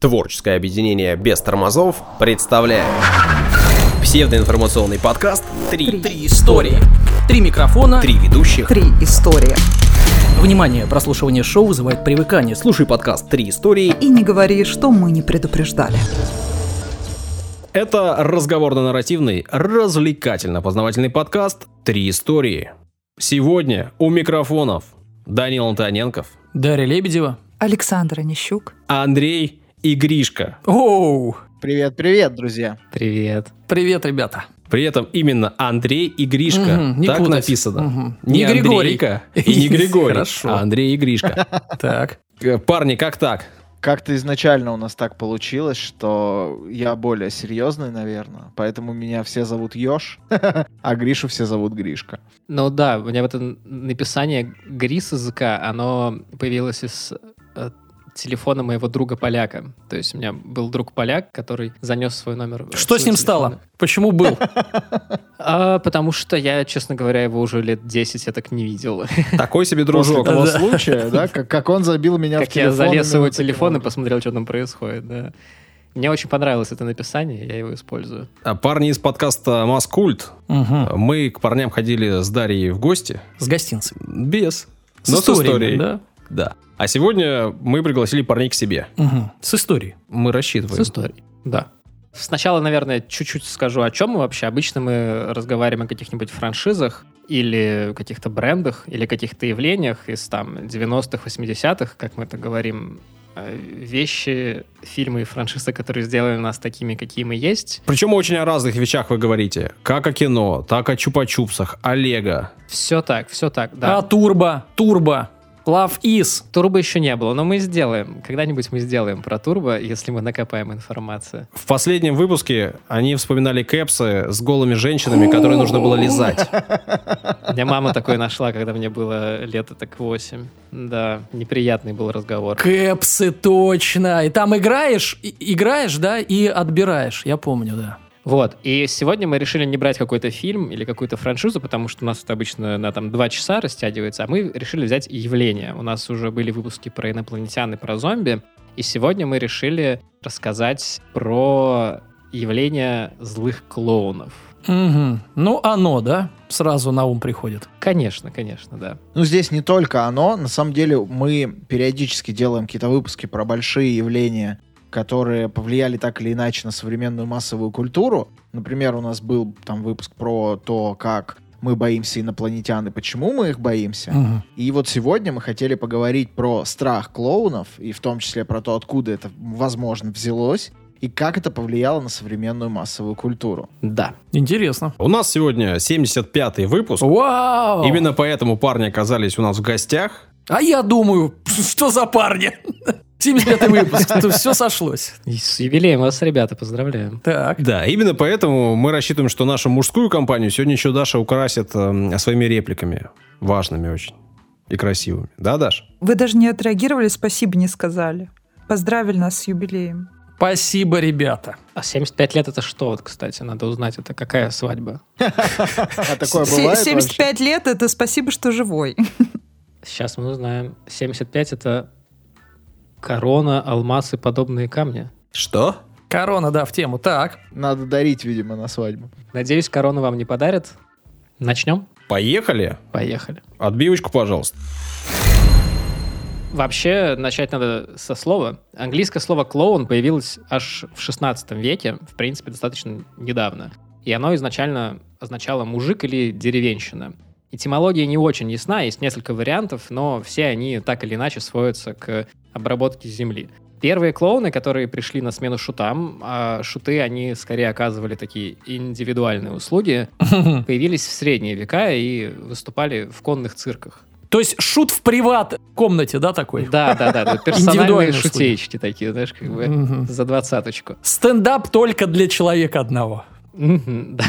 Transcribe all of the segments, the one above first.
Творческое объединение без тормозов представляет псевдоинформационный подкаст «Три, Три истории. Три микрофона. Три ведущих». Три истории. Внимание, прослушивание шоу вызывает привыкание. Слушай подкаст Три истории. И не говори, что мы не предупреждали. Это разговорно-нарративный, развлекательно-познавательный подкаст «Три истории». Сегодня у микрофонов Данил Антоненков, Дарья Лебедева. Александра Нищук. Андрей и Гришка. Оу! Привет, привет, друзья. Привет. Привет, ребята. При этом именно Андрей и Гришка. Не так путать. написано. Мгм. Не, Не Григорий. И не Григорий, Хорошо. а Андрей и Гришка. Так. Э, Парни, как так? Как-то изначально у нас так получилось, что я более серьезный, наверное, поэтому меня все зовут Ёж, а Гришу все зовут Гришка. Ну да, у меня вот это написание Грис языка, оно появилось из телефона моего друга поляка. То есть у меня был друг поляк, который занес свой номер. в Что с ним телефон. стало? Почему был? А, потому что я, честно говоря, его уже лет 10 я так не видел. Такой себе После дружок. того Да. случая, да, как, как он забил меня в Как я телефон. залез в его телефон и посмотрел, что там происходит, да. Мне очень понравилось это написание, я его использую. А Парни из подкаста «Маскульт». Мгм. Мы к парням ходили с Дарьей в гости. С гостинцем. Без. С но с историями, историей. да? Да. А сегодня мы пригласили парней к себе. Мгм. С историей. Мы С рассчитываем. историей, да. Сначала, наверное, чуть-чуть скажу, о чем мы вообще. Обычно мы разговариваем о каких-нибудь франшизах или каких-то брендах, или каких-то явлениях из там 90-х, 80-х, как мы это говорим, э, вещи, фильмы и франшизы, которые сделали нас такими, какие мы есть. Причем очень о разных вещах вы говорите. Как о кино, так о чупа-чупсах, о лего. Все так, все так, да. А турбо, турбо. Love is. Турбо еще не было, но мы сделаем. Когда-нибудь мы сделаем про турбо, если мы накопаем информацию. В последнем выпуске они вспоминали кэпсы с голыми женщинами, которые нужно было лизать. У меня мама такое нашла, когда мне было лет так 8. Да, неприятный был разговор. Кэпсы, точно. И там играешь, и- играешь, да, и отбираешь. Я помню, да. Вот, и сегодня мы решили не брать какой-то фильм или какую-то франшизу, потому что у нас это обычно на там два часа растягивается, а мы решили взять явление. У нас уже были выпуски про инопланетян и про зомби, и сегодня мы решили рассказать про явление злых клоунов. Мгм. Ну, оно, да, сразу на ум приходит. Конечно, конечно, да. Ну, здесь не только оно. На самом деле мы периодически делаем какие-то выпуски про большие явления, которые повлияли так или иначе на современную массовую культуру. Например, у нас был там выпуск про то, как мы боимся инопланетян и почему мы их боимся. Мгм. И вот сегодня мы хотели поговорить про страх клоунов, и в том числе про то, откуда это, возможно, взялось, и как это повлияло на современную массовую культуру. Да. Интересно. У нас сегодня 75-й выпуск. Вау! Именно поэтому парни оказались у нас в гостях. А я думаю, что за парни? 75-й выпуск, тут все сошлось. И с юбилеем вас, ребята, поздравляем. Так. Да, именно поэтому мы рассчитываем, что нашу мужскую компанию сегодня еще Даша украсит эм, своими репликами. Важными очень. И красивыми. Да, Даш? Вы даже не отреагировали, спасибо не сказали. Поздравили нас с юбилеем. Спасибо, ребята. А 75 лет это что, вот, кстати, надо узнать, это какая свадьба? А такое бывает 75 лет это спасибо, что живой. Сейчас мы узнаем. 75 это корона, алмаз и подобные камни. Что? Корона, да, в тему. Так. Надо дарить, видимо, на свадьбу. Надеюсь, корону вам не подарят. Начнем? Поехали? Поехали. Отбивочку, пожалуйста. Вообще, начать надо со слова. Английское слово «клоун» появилось аж в 16 веке, в принципе, достаточно недавно. И оно изначально означало «мужик» или «деревенщина». Этимология не очень ясна, есть несколько вариантов, но все они так или иначе сводятся к обработке земли. Первые клоуны, которые пришли на смену шутам, а шуты, они скорее оказывали такие индивидуальные услуги, появились в средние века и выступали в конных цирках. То есть шут в приват комнате, да, такой? Да, да, да, да, персональные шутеечки такие, знаешь, как бы за двадцаточку. Стендап только для человека одного. Да,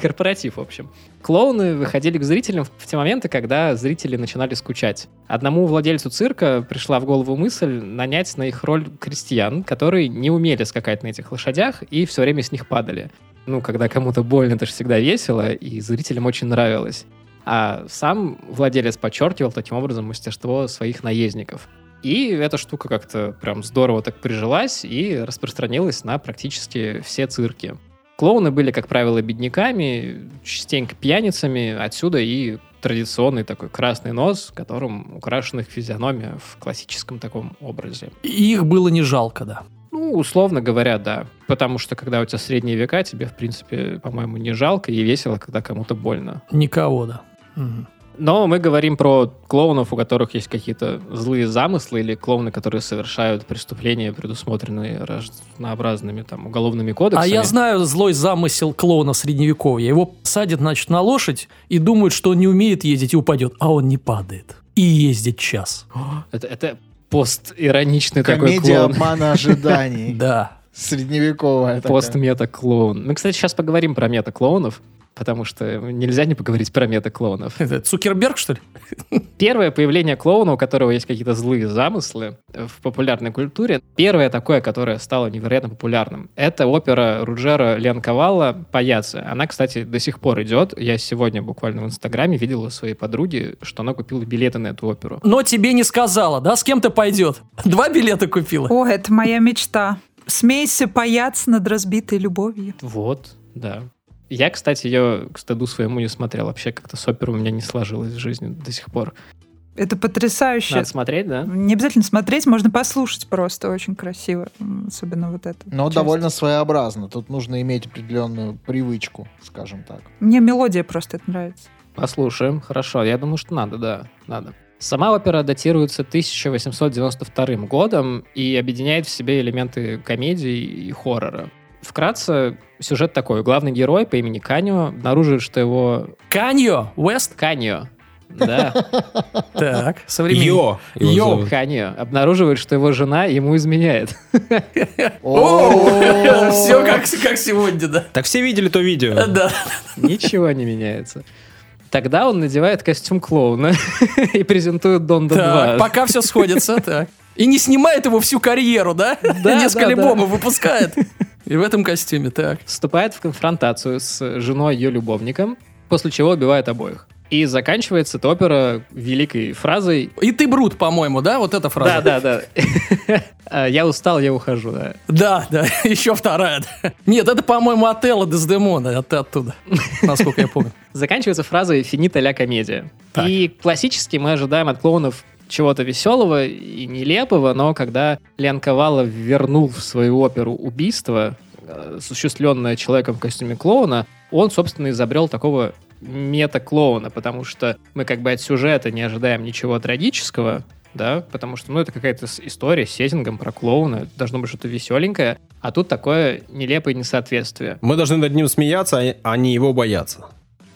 корпоратив, в общем. Клоуны выходили к зрителям в те моменты, когда зрители начинали скучать. Одному владельцу цирка пришла в голову мысль нанять на их роль крестьян, которые не умели скакать на этих лошадях и все время с них падали. Ну, когда кому-то больно, это же всегда весело, и зрителям очень нравилось. А сам владелец подчеркивал таким образом мастерство своих наездников. И эта штука как-то прям здорово так прижилась и распространилась на практически все цирки. Клоуны были, как правило, бедняками, частенько пьяницами, отсюда и традиционный такой красный нос, которым украшена их физиономия в классическом таком образе. И их было не жалко, да. Ну, условно говоря, да. Потому что, когда у тебя средние века, тебе, в принципе, по-моему, не жалко и весело, когда кому-то больно. Никого, да. Мгм. Но мы говорим про клоунов, у которых есть какие-то злые замыслы, или клоуны, которые совершают преступления, предусмотренные разнообразными там уголовными А кодексами. я знаю злой замысел клоуна средневековья. Его садят, значит, на лошадь и думают, что он не умеет ездить и упадет. А он не падает. И ездит час. Это, это постироничный такой Комедия клоун. обмана ожиданий. Да. Средневековая. Пост-мета-клоун. Мы, кстати, сейчас поговорим про мета-клоунов, потому что нельзя не поговорить про мета-клоунов. Это Цукерберг, что ли? Первое появление клоуна, у которого есть какие-то злые замыслы в популярной культуре, первое такое, которое стало невероятно популярным, это опера Руджера Лянковала «Паяцы». Она, кстати, до сих пор идет. Я сегодня буквально в Инстаграме видел у своей подруги, что она купила билеты на эту оперу. Но тебе не сказала, да? С кем ты пойдет? Два билета купила. О, это моя мечта. Смейся паяться над разбитой любовью. Вот, да. Я, кстати, ее к стыду своему не смотрел. Вообще как-то с оперой у меня не сложилось в жизни до сих пор. Это потрясающе. Надо смотреть, да? Не обязательно смотреть, можно послушать просто. Очень красиво. Особенно вот это. Но довольно своеобразно. Тут нужно иметь определенную привычку, скажем так. Мне мелодия просто это нравится. Послушаем. Хорошо. Я думаю, что надо, да. Надо. Сама опера датируется 1892 годом и объединяет в себе элементы комедии и хоррора. Вкратце, сюжет такой. Главный герой по имени Каньо обнаруживает, что его... Каньо, Уэст. Каньо. Да, Так, современный. Йо! Йо. Каньо. Обнаруживает, что его жена ему изменяет. Все как, как сегодня, да. Так все видели то видео? Да. Ничего не меняется. Тогда он надевает костюм клоуна и презентует Донда Так, 2. пока все сходится, так. И не снимает его всю карьеру, да? Да, Несколько альбомов выпускает. И в этом костюме, так. Вступает в конфронтацию с женой ее любовником, после чего убивает обоих. И заканчивается эта опера великой фразой И ты брут, по-моему, да? Вот эта фраза. Да, да, да. Я устал, я ухожу, да. Да, да, еще вторая. Нет, это, по-моему, Отелло Дездемона, ты оттуда, насколько я помню. Заканчивается фразой «финита ля комедия». И классически мы ожидаем от клоунов чего-то веселого и нелепого, но когда Лен Ковалов вернул в свою оперу убийство, э, осуществленное человеком в костюме клоуна, он, собственно, изобрел такого мета-клоуна, потому что мы как бы от сюжета не ожидаем ничего трагического, да, потому что, ну, это какая-то история с сеттингом про клоуна, должно быть что-то веселенькое, а тут такое нелепое несоответствие. Мы должны над ним смеяться, а- а не его бояться.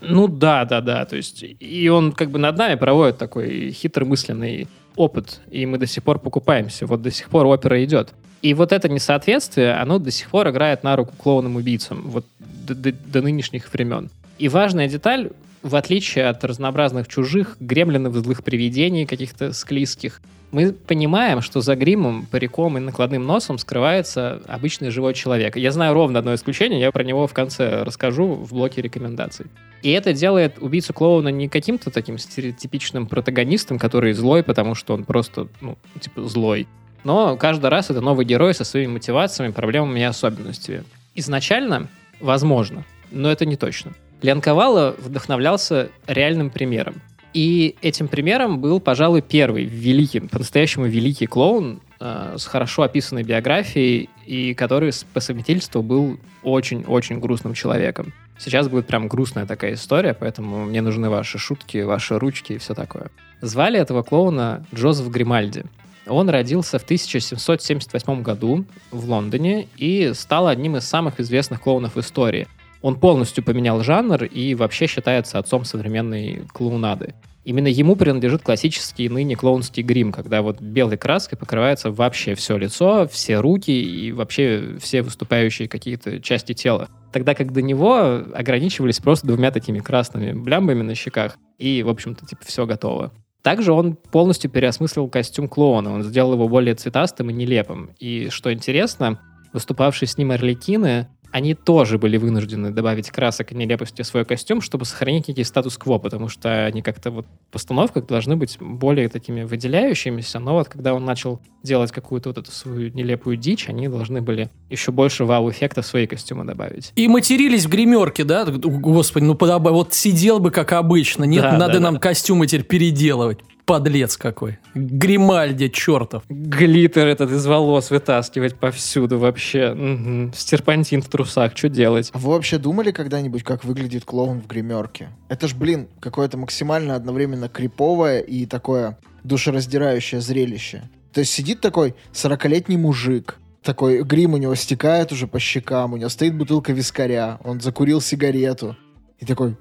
Ну да, да, да. То есть, и он как бы над нами проводит такой хитромысленный опыт, и мы до сих пор покупаемся. Вот до сих пор опера идет. И вот это несоответствие, оно до сих пор играет на руку клоунам-убийцам, вот до, до- до нынешних времен. И важная деталь, в отличие от разнообразных чужих, гремлинов, злых привидений каких-то склизких, мы понимаем, что за гримом, париком и накладным носом скрывается обычный живой человек. Я знаю ровно одно исключение, я про него в конце расскажу в блоке рекомендаций. И это делает убийцу клоуна не каким-то таким стереотипичным протагонистом, который злой, потому что он просто, ну, типа, злой. Но каждый раз это новый герой со своими мотивациями, проблемами и особенностями. Изначально, возможно, но это не точно. Лен Ковало вдохновлялся реальным примером. И этим примером был, пожалуй, первый великий, по-настоящему великий клоун э, с хорошо описанной биографией и который по совместительству был очень-очень грустным человеком. Сейчас будет прям грустная такая история, поэтому мне нужны ваши шутки, ваши ручки и все такое. Звали этого клоуна Джозеф Гримальди. Он родился в 1778 году в Лондоне и стал одним из самых известных клоунов истории. Он полностью поменял жанр и вообще считается отцом современной клоунады. Именно ему принадлежит классический ныне клоунский грим, когда вот белой краской покрывается вообще все лицо, все руки и вообще все выступающие какие-то части тела. Тогда как до него ограничивались просто двумя такими красными блямбами на щеках, и, в общем-то, типа, все готово. Также он полностью переосмыслил костюм клоуна, он сделал его более цветастым и нелепым. И, что интересно, выступавшие с ним орликины они тоже были вынуждены добавить красок и нелепости в свой костюм, чтобы сохранить некий статус-кво, потому что они как-то вот в постановках должны быть более такими выделяющимися, но вот когда он начал делать какую-то вот эту свою нелепую дичь, они должны были еще больше вау-эффекта в свои костюмы добавить. И матерились в гримерке, да? Господи, ну подобай, вот сидел бы как обычно. Нет, Да, надо да, нам да. костюмы теперь переделывать. Подлец какой. Гримальди чертов. Глиттер этот из волос вытаскивать повсюду вообще. Мгм. Стерпантин в трусах, что делать? А Вы вообще думали когда-нибудь, как выглядит клоун в гримерке? Это ж, блин, какое-то максимально одновременно криповое и такое душераздирающее зрелище. То есть сидит такой 40-летний мужик, такой грим у него стекает уже по щекам, у него стоит бутылка вискаря, он закурил сигарету. И такой,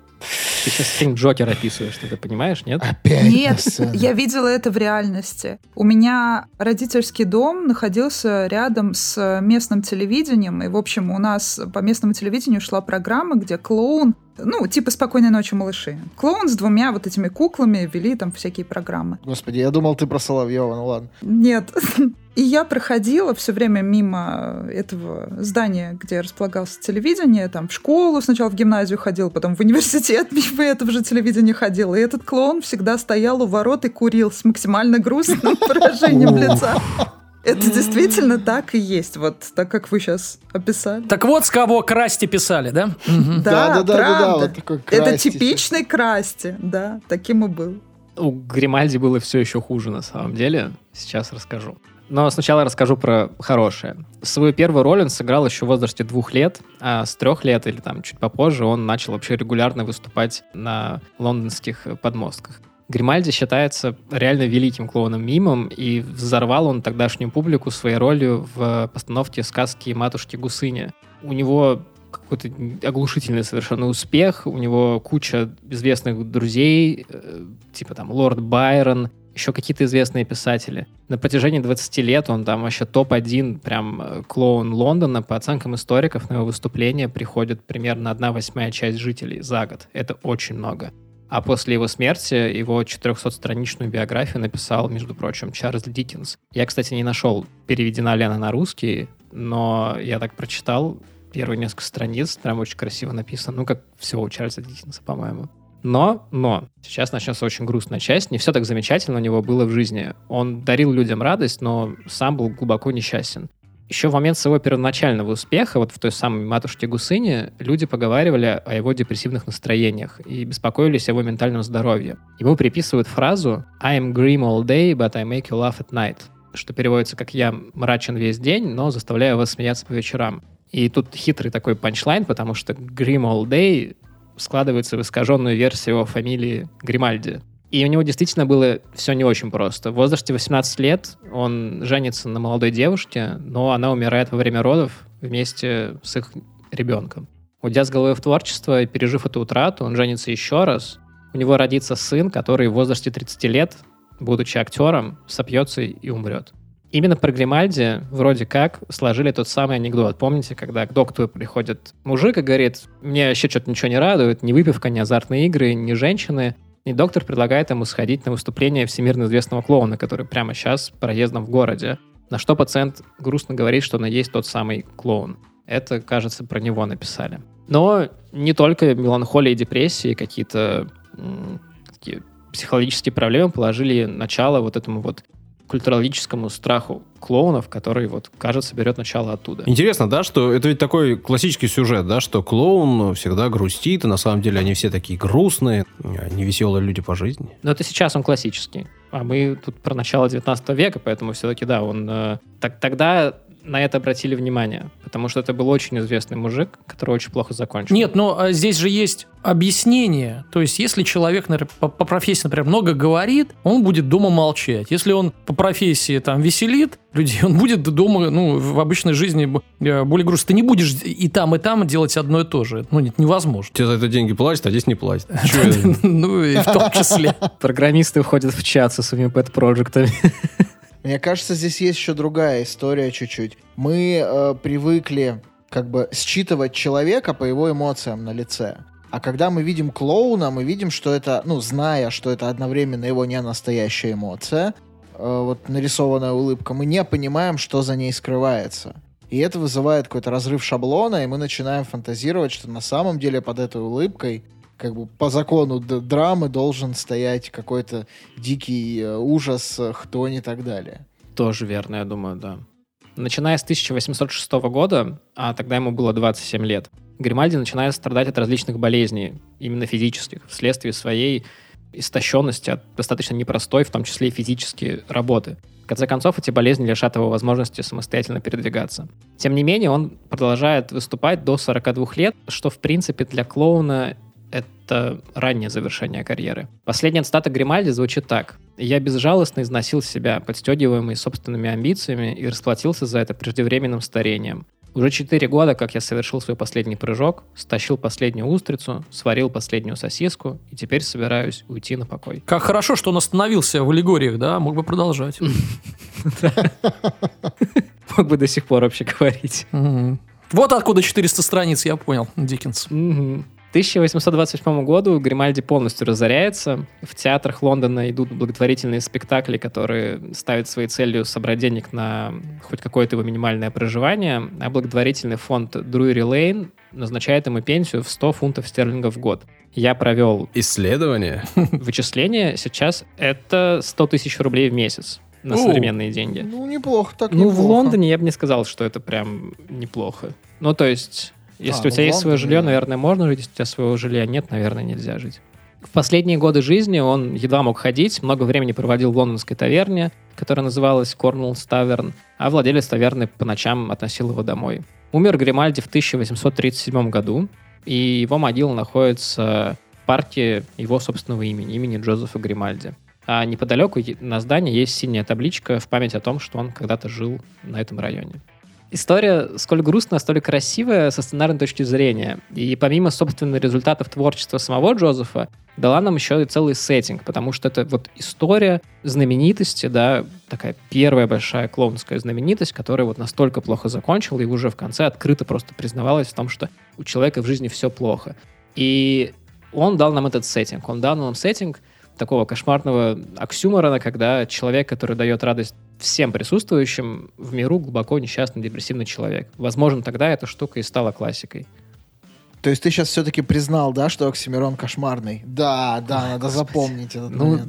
Ты сейчас фильм Джокер описываешь, ты это понимаешь, нет? опять Нет, сцену». я видела это в реальности. У меня родительский дом находился рядом с местным телевидением, и, в общем, у нас по местному телевидению шла программа, где клоун, ну, типа «Спокойной ночи, малыши». Клоун с двумя вот этими куклами вели там всякие программы. Господи, я думал, ты про Соловьева, ну ладно. Нет. И я проходила все время мимо этого здания, где располагалось телевидение, там в школу сначала в гимназию ходил, потом в университет мимо этого же телевидения ходил. И этот клоун всегда стоял у ворот и курил с максимально грустным выражением лица. Это действительно так и есть, вот так, как вы сейчас описали. Так вот, с кого красти писали, да? Да, да, да, правда. вот такой Это типичный Красти, да, таким и был. У Гримальди было все еще хуже, на самом деле. Сейчас расскажу. Но сначала расскажу про хорошее. Свою первую роль он сыграл еще в возрасте двух лет, а с трех лет или там чуть попозже он начал вообще регулярно выступать на лондонских подмостках. Гримальди считается реально великим клоуном-мимом, и взорвал он тогдашнюю публику своей ролью в постановке сказки «Матушки Гусыни». У него какой-то оглушительный совершенно успех, у него куча известных друзей, э, типа там Лорд Байрон, еще какие-то известные писатели. На протяжении 20 лет он там вообще топ-1 прям э, клоун Лондона. По оценкам историков на его выступление приходит примерно одна восьмая часть жителей за год. Это очень много. А после его смерти его 400-страничную биографию написал, между прочим, Чарльз Диккенс. Я, кстати, не нашел, переведена ли она на русский, но я так прочитал первые несколько страниц, прям очень красиво написано, ну, как все у Чарльза Диккенса, по-моему. Но, но, сейчас начнется очень грустная часть. Не все так замечательно у него было в жизни. Он дарил людям радость, но сам был глубоко несчастен. Еще в момент своего первоначального успеха, вот в той самой «Матушке Гусыне», люди поговаривали о его депрессивных настроениях и беспокоились о его ментальном здоровье. Ему приписывают фразу «I am grim all day, but I make you laugh at night», что переводится как «я мрачен весь день, но заставляю вас смеяться по вечерам». И тут хитрый такой панчлайн, потому что «grim all day» складывается в искаженную версию его фамилии Гримальди. И у него действительно было все не очень просто. В возрасте 18 лет он женится на молодой девушке, но она умирает во время родов вместе с их ребенком. Уйдя с головой в творчество и пережив эту утрату, он женится еще раз. У него родится сын, который в возрасте 30 лет, будучи актером, сопьется и умрет. Именно про Гримальди вроде как сложили тот самый анекдот. Помните, когда к доктору приходит мужик и говорит, мне вообще что-то ничего не радует, ни выпивка, ни азартные игры, ни женщины. И доктор предлагает ему сходить на выступление всемирно известного клоуна, который прямо сейчас проездом в городе. На что пациент грустно говорит, что он и есть тот самый клоун. Это, кажется, про него написали. Но не только меланхолия и депрессии, какие-то м, такие психологические проблемы положили начало вот этому вот культурологическому страху клоунов, который, вот, кажется, берет начало оттуда. Интересно, да, что это ведь такой классический сюжет, да, что клоун всегда грустит, и на самом деле они все такие грустные, невеселые люди по жизни. Но это сейчас он классический. А мы тут про начало 19 века, поэтому все-таки, да, он... э, так, тогда на это обратили внимание, потому что это был очень известный мужик, который очень плохо закончил. Нет, но а, здесь же есть объяснение. То есть, если человек например, по, по профессии, например, много говорит, он будет дома молчать. Если он по профессии там веселит людей, он будет дома, ну, в обычной жизни э, более грустный. Ты не будешь и там, и там делать одно и то же. Ну, нет, невозможно. Тебе за это деньги платят, а здесь не платят. Ну, и в том числе. Программисты входят в чат со своими пэт-проектами. Мне кажется, здесь есть еще другая история чуть-чуть. Мы э, привыкли как бы считывать человека по его эмоциям на лице. А когда мы видим клоуна, мы видим, что это, ну, зная, что это одновременно его не настоящая эмоция, э, вот нарисованная улыбка, мы не понимаем, что за ней скрывается. И это вызывает какой-то разрыв шаблона, и мы начинаем фантазировать, что на самом деле под этой улыбкой как бы по закону драмы должен стоять какой-то дикий э, ужас, э, хтонь и так далее. Тоже верно, я думаю, да. Начиная с 1806 года, а тогда ему было 27 лет, Гримальди начинает страдать от различных болезней, именно физических, вследствие своей истощенности от достаточно непростой, в том числе и физической работы. В конце концов, эти болезни лишат его возможности самостоятельно передвигаться. Тем не менее, он продолжает выступать до 42 лет, что, в принципе, для клоуна это раннее завершение карьеры. Последняя цитата Гримальди звучит так. «Я безжалостно износил себя, подстегиваемый собственными амбициями, и расплатился за это преждевременным старением. Уже четыре года, как я совершил свой последний прыжок, стащил последнюю устрицу, сварил последнюю сосиску, и теперь собираюсь уйти на покой». Как хорошо, что он остановился в аллегориях, да? Мог бы продолжать. Мог бы до сих пор вообще говорить. Вот откуда 400 страниц, я понял, Диккенс. Мгм. К 1828 году Гримальди полностью разоряется. В театрах Лондона идут благотворительные спектакли, которые ставят своей целью собрать денег на хоть какое-то его минимальное проживание, а благотворительный фонд Друри Лейн назначает ему пенсию в 100 фунтов стерлингов в год. Я провел Исследование? вычисление, сейчас это 100 тысяч рублей в месяц на О. современные деньги. Ну, неплохо, так Ну, в неплохо. Лондоне я бы не сказал, что это прям неплохо. Ну, то есть, если А, у тебя ну, в есть свое жилье, да. наверное, можно жить. Если у тебя своего жилья нет, наверное, нельзя жить. В последние годы жизни он едва мог ходить, много времени проводил в лондонской таверне, которая называлась Cornwall's Tavern, а владелец таверны по ночам относил его домой. Умер Гримальди в 1837 году, и его могила находится в парке его собственного имени, имени Джозефа Гримальди. А неподалеку на здании есть синяя табличка в память о том, что он когда-то жил на этом районе. История сколь грустная, столь красивая со сценарной точки зрения. И помимо, собственно, результатов творчества самого Джозефа, дала нам еще и целый сеттинг, потому что это вот история знаменитости, да, такая первая большая клоунская знаменитость, которая вот настолько плохо закончила и уже в конце открыто просто признавалась в том, что у человека в жизни все плохо. И он дал нам этот сеттинг. Он дал нам сеттинг такого кошмарного оксюморона, когда человек, который дает радость всем присутствующим, в миру глубоко несчастный, депрессивный человек. Возможно, тогда эта штука и стала классикой. То есть ты сейчас все-таки признал, да, что Оксимирон кошмарный? Да, да, надо запомнить этот Ну, момент.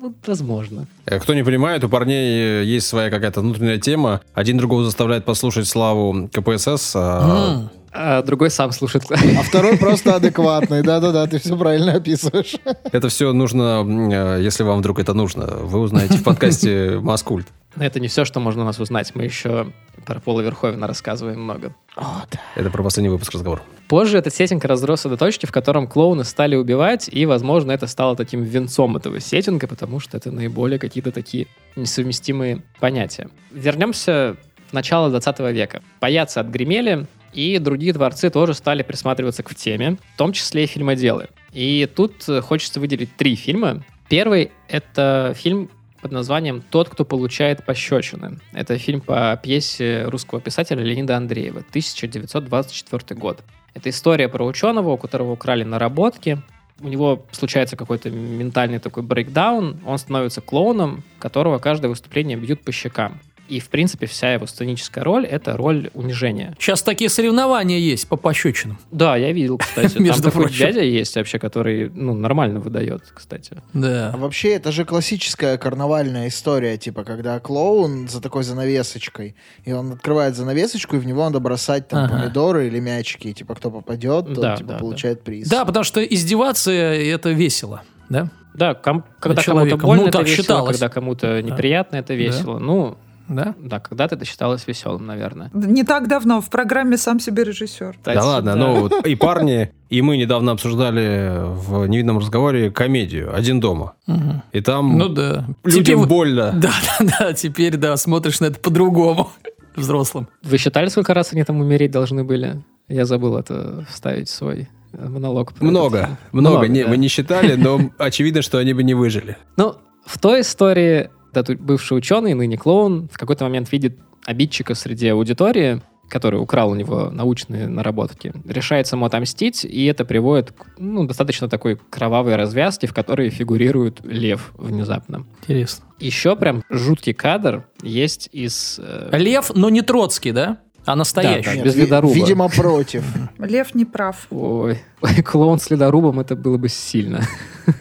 ну, возможно. Э, Кто не понимает, у парней э, есть своя какая-то внутренняя тема. Один другого заставляет послушать славу КПСС, а М. А другой сам слушает. А второй просто адекватный. Да-да-да, ты все правильно описываешь. это все нужно, э, если вам вдруг это нужно, вы узнаете в подкасте «Маскульт». Но это не все, что можно у нас узнать. Мы еще про Пола Верховена рассказываем много. О, да. Это про последний выпуск разговора. Позже этот сеттинг разросся до точки, в котором клоуны стали убивать, и, возможно, это стало таким венцом этого сеттинга, потому что это наиболее какие-то такие несовместимые понятия. Вернемся в начало 20 века. Паяцы отгремели, и другие творцы тоже стали присматриваться к теме, в том числе и фильмоделы. И тут э, хочется выделить три фильма. Первый — это фильм под названием «Тот, кто получает пощечины». Это фильм по пьесе русского писателя Леонида Андреева, 1924 год. Это история про ученого, у которого украли наработки. У него случается какой-то ментальный такой брейкдаун, он становится клоуном, которого каждое выступление бьют по щекам. И, в принципе, вся его сценическая роль — это роль унижения. Сейчас такие соревнования есть по пощечинам. Да, я видел, кстати. Там Между такой прочим. дядя есть вообще, который, ну, нормально выдает, кстати. А Да. вообще, это же классическая карнавальная история, типа, когда клоун за такой занавесочкой, и он открывает занавесочку, и в него надо бросать там Ага. помидоры или мячики, и, типа, кто попадет, тот, Да, типа, да, получает приз. Да, потому что издеваться это весело, да? Да, ком- когда кому-то больно, Ну, это так весело, считалось. когда кому-то неприятно, это весело. Ну, Да? да, когда-то это считалось веселым, наверное. Не так давно в программе «Сам себе режиссер». Кстати, да ладно, да. ну вот и парни, и мы недавно обсуждали в невидном разговоре комедию «Один дома». Мгм. И там Ну да. людям Теперь больно. Да, да, да, теперь, да, смотришь на это по-другому взрослым. Вы считали, сколько раз они там умереть должны были? Я забыл это вставить в свой монолог. Много, этот фильм. много. Не, да. мы не считали, но очевидно, что они бы не выжили. Ну, в той истории этот бывший ученый, ныне клоун, в какой-то момент видит обидчика среди аудитории, который украл у него научные наработки, решается ему отомстить, и это приводит к ну, достаточно такой кровавой развязке, в которой фигурирует лев внезапно. Интересно. Еще прям жуткий кадр есть из... э, Лев, но не Троцкий, да? А настоящий. Да, без ви- ледоруба. Видимо, против. Лев не прав. Ой, клоун с ледорубом, это было бы сильно.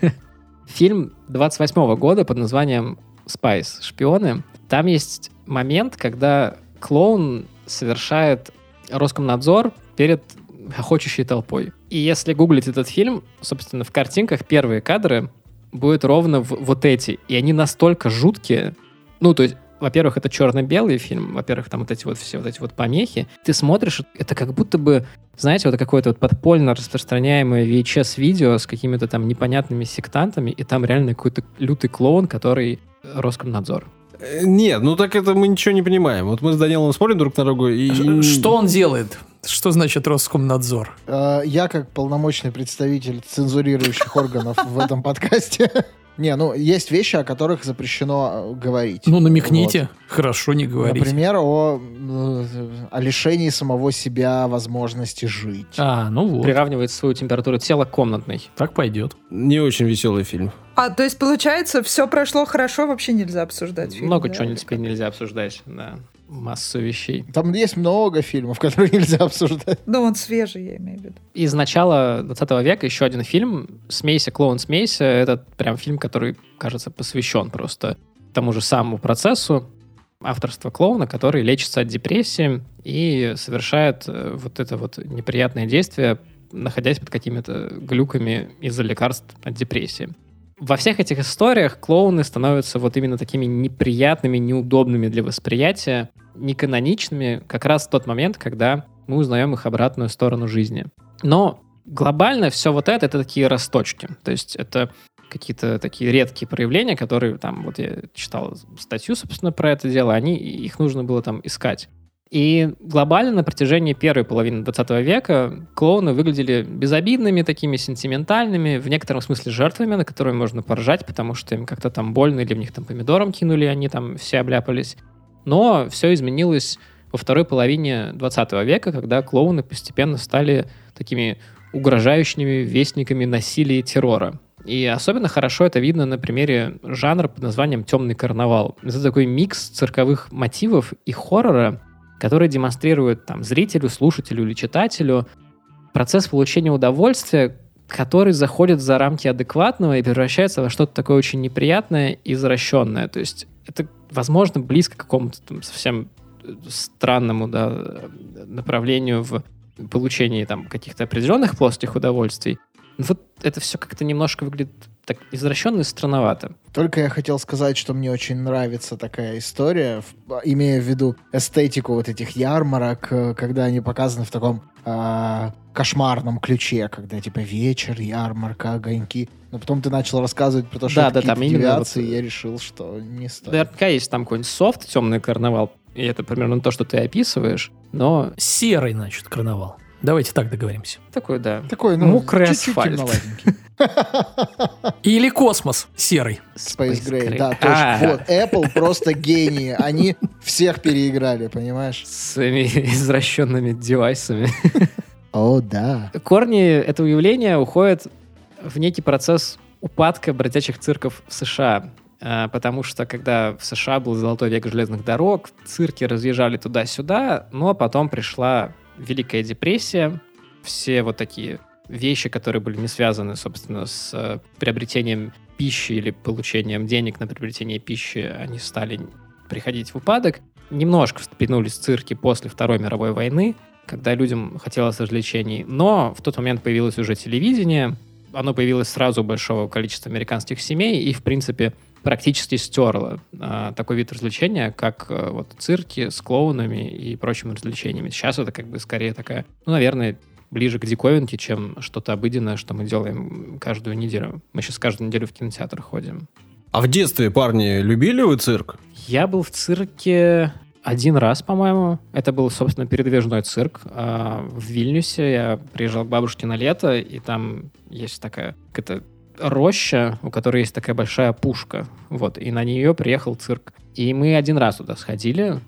Фильм 28 года под названием «Spies. Шпионы». Там есть момент, когда клоун совершает Роскомнадзор перед хохочущей толпой. И если гуглить этот фильм, собственно, в картинках первые кадры будут ровно в- вот эти. И они настолько жуткие. Ну, то есть, во-первых, это черно-белый фильм, во-первых, там вот эти вот все вот эти вот помехи. Ты смотришь, это как будто бы, знаете, вот какое-то вот подпольно распространяемое VHS-видео с какими-то там непонятными сектантами, и там реально какой-то лютый клоун, который Роскомнадзор. Э, Нет, ну так это мы ничего не понимаем. Вот мы с Данилом смотрим друг на друга и... Что он делает? Что значит Роскомнадзор? Э, Я, как полномочный представитель цензурирующих органов в этом подкасте... Не, ну, есть вещи, о которых запрещено э, говорить. Ну, намекните. Хорошо, не говорите. Например, о, э, о лишении самого себя возможности жить. А, ну вот. Приравнивает свою температуру тела к комнатной. Так пойдет. Не очень веселый фильм. А, то есть, получается, все прошло хорошо, вообще нельзя обсуждать фильм, Много да? чего теперь нельзя обсуждать. Да. Массу вещей. Там есть много фильмов, которые нельзя обсуждать. Ну, он свежий, я имею в виду. Из начала 20 века еще один фильм «Смейся, клоун, смейся». Это прям фильм, который, кажется, посвящен просто тому же самому процессу авторства клоуна, который лечится от депрессии и совершает э, вот это вот неприятное действие, находясь под какими-то глюками из-за лекарств от депрессии. Во всех этих историях клоуны становятся вот именно такими неприятными, неудобными для восприятия, неканоничными как раз в тот момент, когда мы узнаем их обратную сторону жизни. Но глобально все вот это, это такие росточки. То есть это какие-то такие редкие проявления, которые там, вот я читал статью, собственно, про это дело, они, их нужно было там искать. И глобально на протяжении первой половины 20 века клоуны выглядели безобидными, такими сентиментальными, в некотором смысле жертвами, на которые можно поржать, потому что им как-то там больно, или в них там помидором кинули, они там все обляпались. Но все изменилось во второй половине 20 века, когда клоуны постепенно стали такими угрожающими вестниками насилия и террора. И особенно хорошо это видно на примере жанра под названием «Темный карнавал». Это такой микс цирковых мотивов и хоррора, который демонстрирует там, зрителю, слушателю или читателю процесс получения удовольствия, который заходит за рамки адекватного и превращается во что-то такое очень неприятное и извращенное. То есть это, возможно, близко к какому-то там совсем э, странному да, направлению в получении там каких-то определенных плоских удовольствий. Но вот это все как-то немножко выглядит так извращенно и странновато. Только я хотел сказать, что мне очень нравится такая история, имея в виду эстетику вот этих ярмарок, э, когда они показаны в таком а, кошмарном ключе, когда типа вечер, ярмарка, огоньки. Но потом ты начал рассказывать про то, что Да, да, там девиации, вот- и я решил, что не стоит. Наверняка есть там какой-нибудь софт, темный карнавал, и это примерно то, что ты описываешь, но Серый, значит, карнавал. Давайте так договоримся. такой, да. Такой, ну, Мокрый чуть-чуть асфальт. Или космос серый. Space Gray, Gray. да, точно. А. Вот, Apple просто гении. Они всех переиграли, понимаешь? С своими извращенными девайсами. О, да. Корни этого явления уходят в некий процесс упадка бродячих цирков в США. А, Потому что когда в США был золотой век железных дорог, цирки разъезжали туда-сюда, но потом пришла Великая депрессия, все вот такие вещи, которые были не связаны, собственно, с э, приобретением пищи или получением денег на приобретение пищи, они стали приходить в упадок. Немножко встрепенулись цирки после Второй мировой войны, когда людям хотелось развлечений. Но в тот момент появилось уже телевидение, оно появилось сразу у большого количества американских семей и, в принципе, практически стерло а, такой вид развлечения, как а, вот цирки с клоунами и прочими развлечениями. Сейчас это как бы скорее такая, ну, наверное, ближе к диковинке, чем что-то обыденное, что мы делаем каждую неделю. Мы сейчас каждую неделю в кинотеатр ходим. А в детстве, парни, любили вы цирк? Я был в цирке один раз, по-моему. Это был, собственно, передвижной цирк а, в Вильнюсе. Я приезжал к бабушке на лето, и там есть такая какая-то роща, у которой есть такая большая пушка. Вот, и на нее приехал цирк. И мы один раз туда сходили.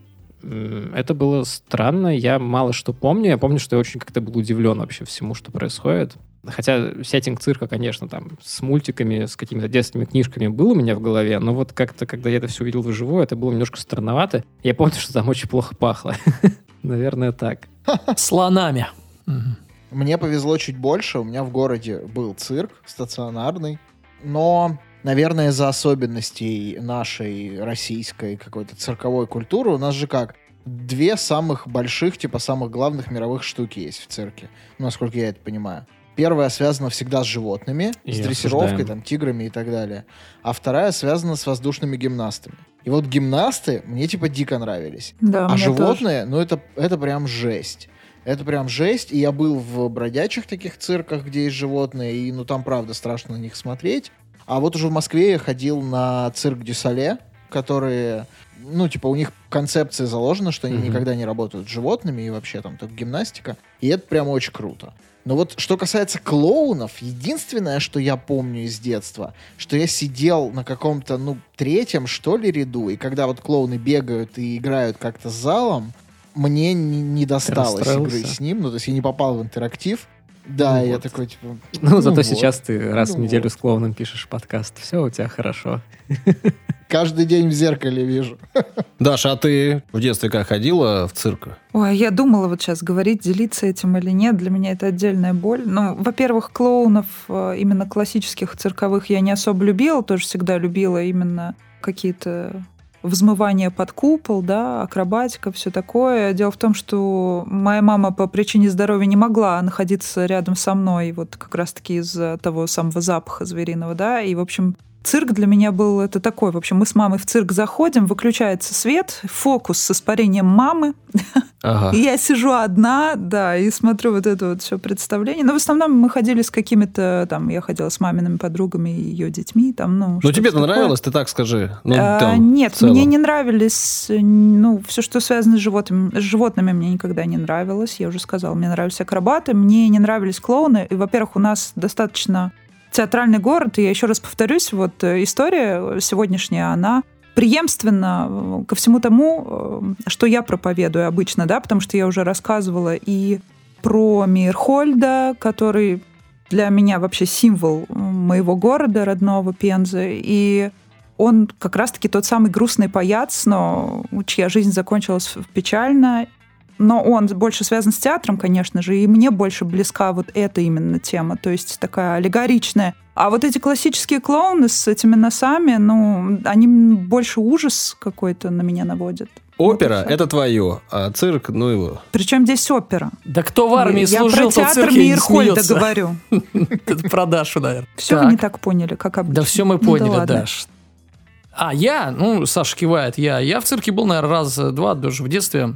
Это было странно, я мало что помню. Я помню, что я очень как-то был удивлен вообще всему, что происходит. Хотя сеттинг цирка, конечно, там с мультиками, с какими-то детскими книжками был у меня в голове, но вот как-то, когда я это все увидел вживую, это было немножко странновато. Я помню, что там очень плохо пахло. Наверное, так. Слонами. Мне повезло чуть больше. У меня в городе был цирк стационарный. Но, наверное, из-за особенностей нашей российской какой-то цирковой культуры у нас же как? Две самых больших, типа самых главных мировых штуки есть в цирке. Ну, насколько я это понимаю. Первая связана всегда с животными, И с дрессировкой, осуждаем. там, тиграми и так далее. А вторая связана с воздушными гимнастами. И вот гимнасты мне типа дико нравились. Да, А мне тоже. животные, ну это, это прям жесть. Это прям жесть. И я был в бродячих таких цирках, где есть животные, и ну там правда страшно на них смотреть. А вот уже в Москве я ходил на цирк Дюсале, которые, ну, типа, у них концепция заложена, что они Мгм. никогда не работают с животными, и вообще там только гимнастика. И это прям очень круто. Но вот что касается клоунов, единственное, что я помню из детства, что я сидел на каком-то, ну, третьем, что ли, ряду, и когда вот клоуны бегают и играют как-то с залом, мне не, не досталось игры с ним, ну, то есть я не попал в интерактив. Да, Ну я вот. такой, типа... Ну, зато вот. сейчас ты раз в Ну неделю вот. с клоуном пишешь подкаст. Все у тебя хорошо. Каждый день в зеркале вижу. Даша, а ты в детстве как ходила в цирк? Ой, я думала вот сейчас говорить, делиться этим или нет. Для меня это отдельная боль. Ну, во-первых, клоунов э, именно классических цирковых я не особо любила. Тоже всегда любила именно какие-то взмывания под купол, да, акробатика, все такое. Дело в том, что моя мама по причине здоровья не могла находиться рядом со мной, вот как раз-таки из-за того самого запаха звериного, да, и, в общем, Цирк для меня был это такой. В общем, мы с мамой в цирк заходим, выключается свет, фокус с испарением мамы, Ага. и я сижу одна, да, и смотрю вот это вот все представление. Но в основном мы ходили с какими-то, там, я ходила с мамиными подругами и ее детьми, там, ну... Ну, тебе-то нравилось, ты так скажи. Ну, А, там, Нет, мне не нравились, ну, все, что связано с животными. С животными мне никогда не нравилось. Я уже сказала, мне нравились акробаты, мне не нравились клоуны. И, во-первых, у нас достаточно театральный город, и я еще раз повторюсь, вот э, история сегодняшняя, она преемственно э, ко всему тому, э, что я проповедую обычно, да, потому что я уже рассказывала и про Мирхольда, который для меня вообще символ моего города родного Пензы, и он как раз-таки тот самый грустный паяц, но чья жизнь закончилась печально. Но он больше связан с театром, конечно же, и мне больше близка вот эта именно тема, то есть такая аллегоричная. А вот эти классические клоуны с этими носами, ну, они больше ужас какой-то на меня наводят. Опера Вот это твое, а цирк, ну его. Причем здесь опера. Да кто в армии Я служил, про тот в театр цирке Мейерхольда говорю. Про Дашу, наверное. Все вы не так поняли, как обычно. Да все мы Ну поняли. Даш. А я, ну, Саша кивает, я, я в цирке был, наверное, раз-два даже в детстве.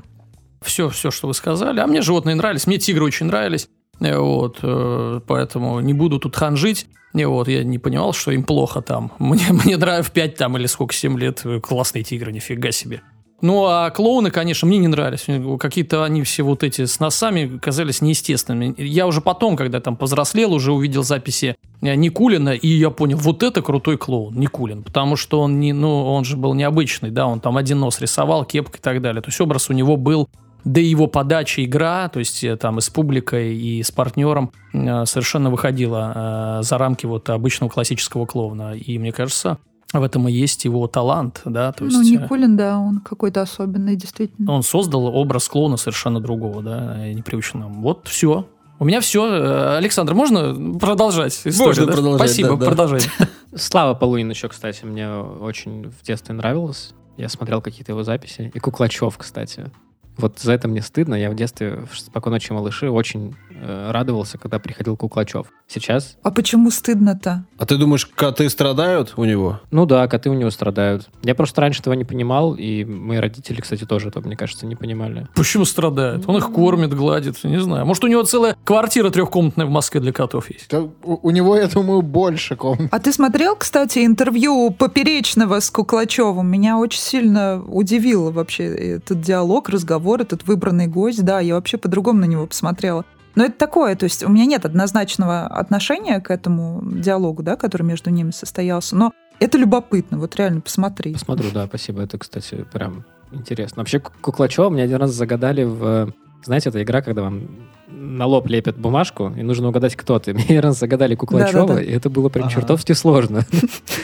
Все, все, что вы сказали. А мне животные нравились, мне тигры очень нравились. Э, Вот, э, поэтому не буду тут ханжить. Не, вот, я не понимал, что им плохо там. Мне, мне нравится в 5 там или сколько, 7 лет. э, Классные тигры, нифига себе. Ну, а клоуны, конечно, мне не нравились. Какие-то они все вот эти с носами казались неестественными. Я уже потом, когда там повзрослел, уже увидел записи э, Никулина, и я понял, вот это крутой клоун, Никулин. Потому что он, не, ну, он же был необычный, да, он там один нос рисовал, кепка и так далее. То есть образ у него был да и его подача, игра, то есть э, там и с публикой, и с партнером э, совершенно выходила э, за рамки вот обычного классического клоуна. И мне кажется, в этом и есть его талант, да, то есть... Ну, Никулин, да, он какой-то особенный, действительно. он создал образ клоуна совершенно другого, да, и непривычного. Вот все. У меня все. Александр, можно продолжать историю? Можно да? продолжать, Спасибо, да, да. продолжай. Слава Полунин еще, кстати, мне очень в детстве нравилось. Я смотрел какие-то его записи. И Куклачев, кстати. Вот за это мне стыдно. Я в детстве в «Спокойной ночи, малыши» очень радовался, когда приходил Куклачев. Сейчас, А почему стыдно-то? А ты думаешь, коты страдают у него? ну да, коты у него страдают. Я просто раньше этого не понимал, и мои родители, кстати, тоже этого, мне кажется, не понимали. Почему страдает? Он их кормит, гладит, не знаю. Может, у него целая квартира трехкомнатная в Москве для котов есть? Да у, у него, я думаю, больше комнат. А ты смотрел, кстати, интервью Поперечного с Куклачевым? Меня очень сильно удивило вообще этот диалог, разговор, этот выбранный гость. Да, я вообще по-другому на него посмотрела. Но это такое, то есть у меня нет однозначного отношения к этому диалогу, да, который между ними состоялся. Но это любопытно, вот реально посмотри. Посмотрю, да, спасибо. Это, кстати, прям интересно. Вообще, Ку- Куклачева мне один раз загадали в... Знаете, это игра, когда вам на лоб лепят бумажку, и нужно угадать, кто ты. Мне раз загадали Куклачева, и это было прям Ага. чертовски сложно.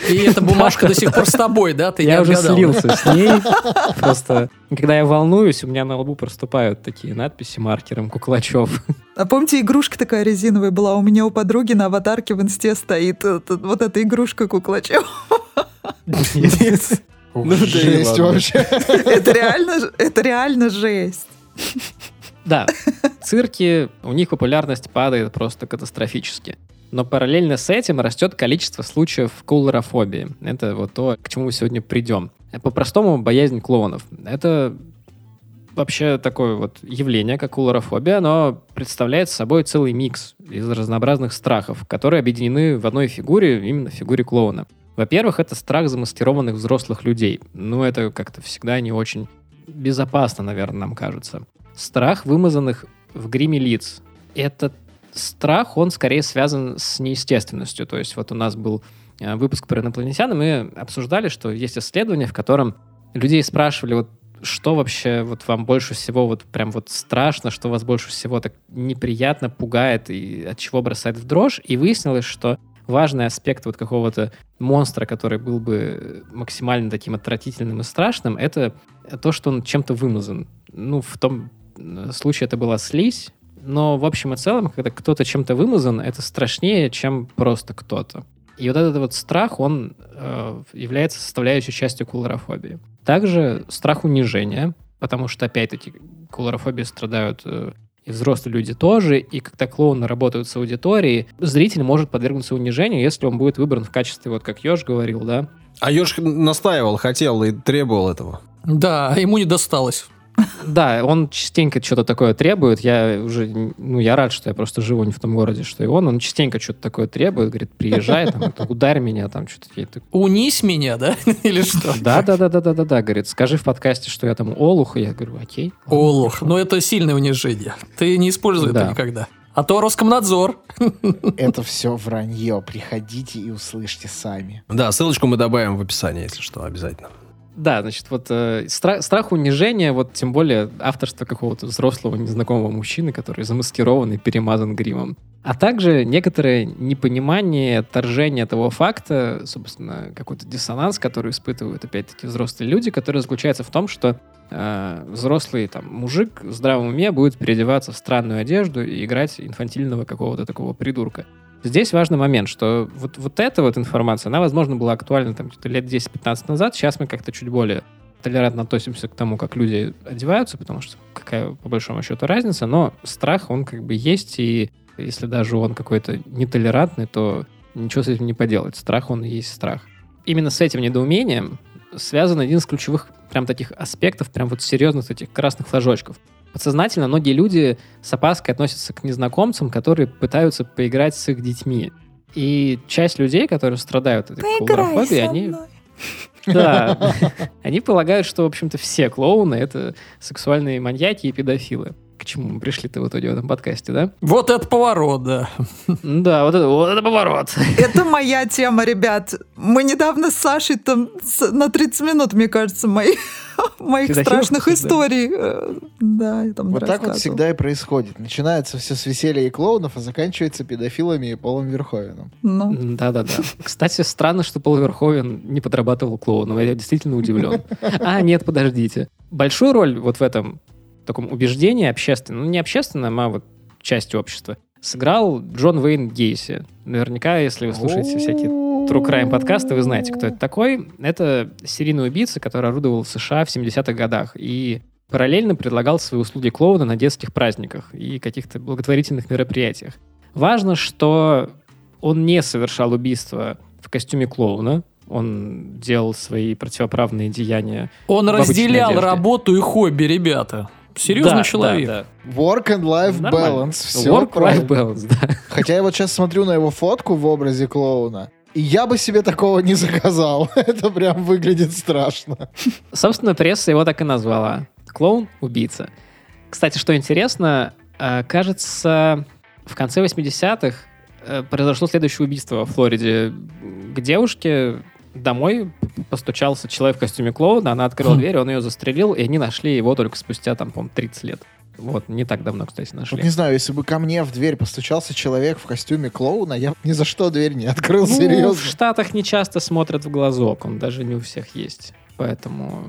И эта бумажка до сих пор с тобой, да? Ты Я уже слился с ней. Просто, когда я волнуюсь, у меня на лбу проступают такие надписи маркером Куклачев. А помните, игрушка такая резиновая была? У меня у подруги на аватарке в инсте стоит э, вот эта игрушка куклачева. Ну, Жесть вообще. Это реально, это реально жесть. Да, цирки, у них популярность падает просто катастрофически. Но параллельно с этим растет количество случаев кулорофобии. Это вот то, к чему мы сегодня придем. По-простому, боязнь клоунов. Это вообще такое вот явление, как кулорофобия, оно представляет собой целый микс из разнообразных страхов, которые объединены в одной фигуре, именно фигуре клоуна. Во-первых, это страх замаскированных взрослых людей. Ну, это как-то всегда не очень безопасно, наверное, нам кажется. Страх вымазанных в гриме лиц. Этот страх, он скорее связан с неестественностью. То есть вот у нас был э, выпуск про инопланетян, и мы обсуждали, что есть исследование, в котором людей спрашивали, вот что вообще вот вам больше всего вот прям вот страшно, что вас больше всего так неприятно пугает и от чего бросает в дрожь, и выяснилось, что важный аспект вот какого-то монстра, который был бы максимально таким отвратительным и страшным, это то, что он чем-то вымазан. Ну, в том случае это была слизь, но в общем и целом, когда кто-то чем-то вымазан, это страшнее, чем просто кто-то. И вот этот вот страх, он э, является составляющей частью кулорофобии. Также страх унижения, потому что, опять-таки, кулорофобией страдают э, и взрослые люди тоже, и когда клоуны работают с аудиторией, зритель может подвергнуться унижению, если он будет выбран в качестве, вот как Ёж говорил, да, А Ёж настаивал, хотел и требовал этого. Да, ему не досталось. Да, он частенько что-то такое требует. Я уже, ну, я рад, что я просто живу не в том городе, что и он. Он частенько что-то такое требует, говорит, приезжай, там, это, ударь меня, там, что-то. Такой, Унись меня, да? Или что? Да, да, да, да, да, да, да, говорит, скажи в подкасте, что я там олух, и я говорю, окей. Олух. хорошо». Но это сильное унижение. Ты не используй Да. это никогда. А то Роскомнадзор. Это все вранье. Приходите и услышьте сами. Да, ссылочку мы добавим в описании, если что, обязательно. Да, значит, вот э, стра- страх унижения, вот тем более авторство какого-то взрослого незнакомого мужчины, который замаскирован и перемазан гримом. А также некоторое непонимание, отторжение того факта, собственно, какой-то диссонанс, который испытывают, опять-таки, взрослые люди, который заключается в том, что э, взрослый там мужик в здравом уме будет переодеваться в странную одежду и играть инфантильного какого-то такого придурка. Здесь важный момент, что вот, вот эта вот информация, она, возможно, была актуальна там где-то лет 10-15 назад. Сейчас мы как-то чуть более толерантно относимся к тому, как люди одеваются, потому что какая, по большому счету, разница. Но страх, он как бы есть, и если даже он какой-то нетолерантный, то ничего с этим не поделать. Страх, он и есть страх. Именно с этим недоумением связан один из ключевых прям таких аспектов, прям вот серьезных этих красных флажочков. Подсознательно многие люди с опаской относятся к незнакомцам, которые пытаются поиграть с их детьми. И часть людей, которые страдают от этой кулорофобии, они... Да, они полагают, что, в общем-то, все клоуны — это сексуальные маньяки и педофилы. К чему мы пришли-то в итоге в этом подкасте, да? Вот это поворот, да. Да, вот это, вот это поворот. Это моя тема, ребят. Мы недавно с Сашей там на 30 минут, мне кажется, мои, моих страшных историй. э, Да, я там Вот так вот всегда и происходит. Начинается все с веселья и клоунов, а заканчивается педофилами и Полом Верховеном. Ну, Да-да-да. Кстати, странно, что Пол Верховен не подрабатывал клоуном. Я действительно удивлен. А, нет, подождите. Большую роль вот в этом таком убеждении общественном, ну не общественном, а вот части общества, сыграл Джон Уэйн Гейси. Наверняка, если вы слушаете всякие True Crime подкасты, вы знаете, кто это такой. Это серийный убийца, который орудовал в США в 70-х годах и параллельно предлагал свои услуги клоуна на детских праздниках и каких-то благотворительных мероприятиях. Важно, что он не совершал убийство в костюме клоуна, он делал свои противоправные деяния. Он разделял одежде. работу и хобби, ребята. Серьезный Да, человек. да, Work and life да. Нормально. balance. Все Work-life balance, да. Хотя я вот сейчас смотрю на его фотку в образе клоуна, и я бы себе такого не заказал. Это прям выглядит страшно. Собственно, пресса его так и назвала. Клоун-убийца. Кстати, что интересно, э, кажется, в конце 80-х э, произошло следующее убийство во Флориде. К девушке домой постучался человек в костюме клоуна, она открыла Хм. дверь, он ее застрелил, и они нашли его только спустя, там, по-моему, 30 лет. Вот, не так давно, кстати, Вот нашли. не знаю, если бы ко мне в дверь постучался человек в костюме клоуна, я ни за что дверь не открыл, Ну, в серьезно. Штатах не часто смотрят в глазок, он даже не у всех есть. Поэтому...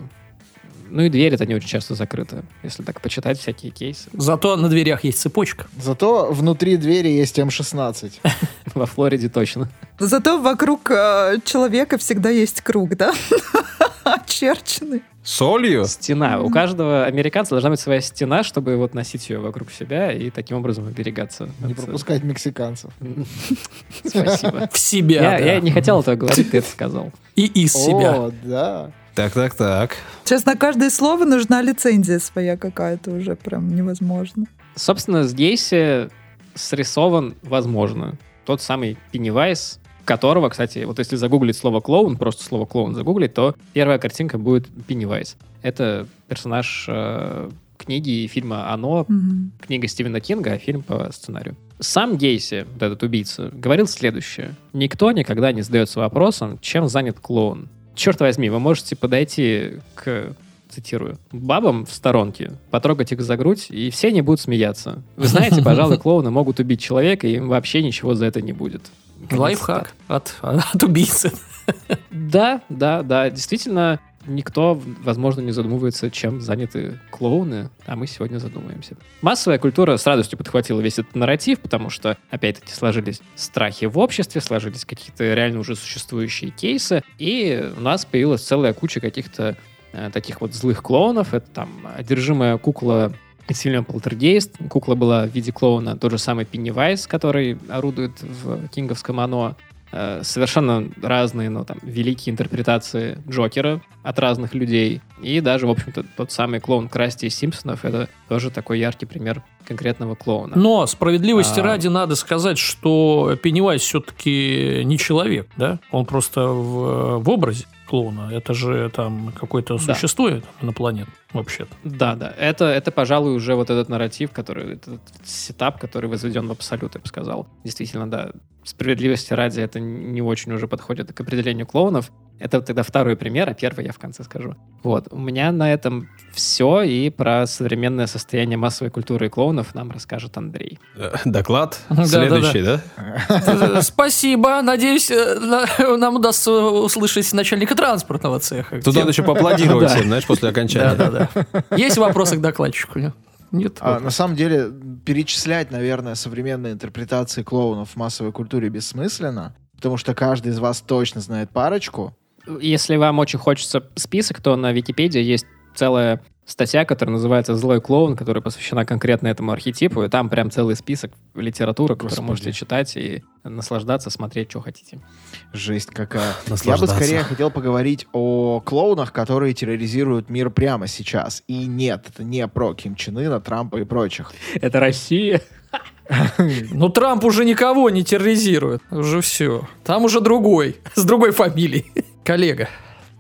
Ну и двери-то не очень часто закрыты, если так почитать всякие кейсы. Зато на дверях есть цепочка. Зато внутри двери есть М16. Во Флориде точно. Зато вокруг э, человека всегда есть круг, да? Очерченный. Солью? Стена. У каждого американца должна быть своя стена, чтобы вот носить ее вокруг себя и таким образом оберегаться. Не пропускать мексиканцев. Спасибо. В себя, я не хотел этого говорить, ты это сказал. И из себя. О, да. Так, так, так. Сейчас на каждое слово нужна лицензия своя какая-то уже прям невозможно. Собственно, здесь э, срисован, возможно, тот самый Пеннивайз, которого, кстати, вот если загуглить слово клоун, просто слово клоун загуглить, то первая картинка будет Пеннивайз. Это персонаж э, книги и фильма «Оно», Мгм. книга Стивена Кинга, а фильм по сценарию. Сам Гейси, вот этот убийца, говорил следующее. Никто никогда не задается вопросом, чем занят клоун. Черт возьми, вы можете подойти к, цитирую, бабам в сторонке, потрогать их за грудь, и все они будут смеяться. Вы знаете, пожалуй, клоуны могут убить человека, и им вообще ничего за это не будет. Конец Лайфхак от, от убийцы. да, да, да. Действительно, никто, возможно, не задумывается, чем заняты клоуны, а мы сегодня задумаемся. Массовая культура с радостью подхватила весь этот нарратив, потому что, опять-таки, сложились страхи в обществе, сложились какие-то реально уже существующие кейсы, и у нас появилась целая куча каких-то э, таких вот злых клоунов. Это там одержимая кукла из фильма «Полтергейст». Кукла была в виде клоуна. Тот же самый Пеннивайз, который орудует в кинговском «Оно». Э, Совершенно разные, но там, великие интерпретации Джокера от разных людей. И даже, в общем-то, тот самый клоун Красти из Симпсонов — это тоже такой яркий пример конкретного клоуна. Но справедливости А. ради надо сказать, что Пеннивайз все-таки не человек, да? Он просто в, в образе клоуна. Это же там какое-то Да. существо инопланетное вообще-то. Да, да. Это, это, пожалуй, уже вот этот нарратив, который, этот сетап, который возведен в абсолют, я бы сказал. Действительно, да. Справедливости ради это не очень уже подходит к определению клоунов. Это тогда второй пример, а первый я в конце скажу. Вот. У меня на этом все, и про современное состояние массовой культуры и клоунов нам расскажет Андрей. Э, Доклад следующий, да? Спасибо. Надеюсь, э, на- нам удастся услышать начальника транспортного цеха. Тут надо еще поаплодировать всем, знаешь, после окончания. Да, да, да. Есть вопросы к докладчику? Нет? Нет? А, на самом деле, перечислять, наверное, современные интерпретации клоунов в массовой культуре бессмысленно, потому что каждый из вас точно знает парочку. Если вам очень хочется список, то на Википедии есть целая статья, которая называется «Злой клоун», которая посвящена конкретно этому архетипу, и там прям целый список литературы, которую можете читать и наслаждаться, смотреть, что хотите. Жесть какая. Я бы скорее хотел поговорить о клоунах, которые терроризируют мир прямо сейчас. И нет, это не про Ким Чен Ына, Трампа и прочих. Это Россия. Ну, Трамп уже никого не терроризирует. Уже все. Там уже другой. С другой фамилией. Коллега.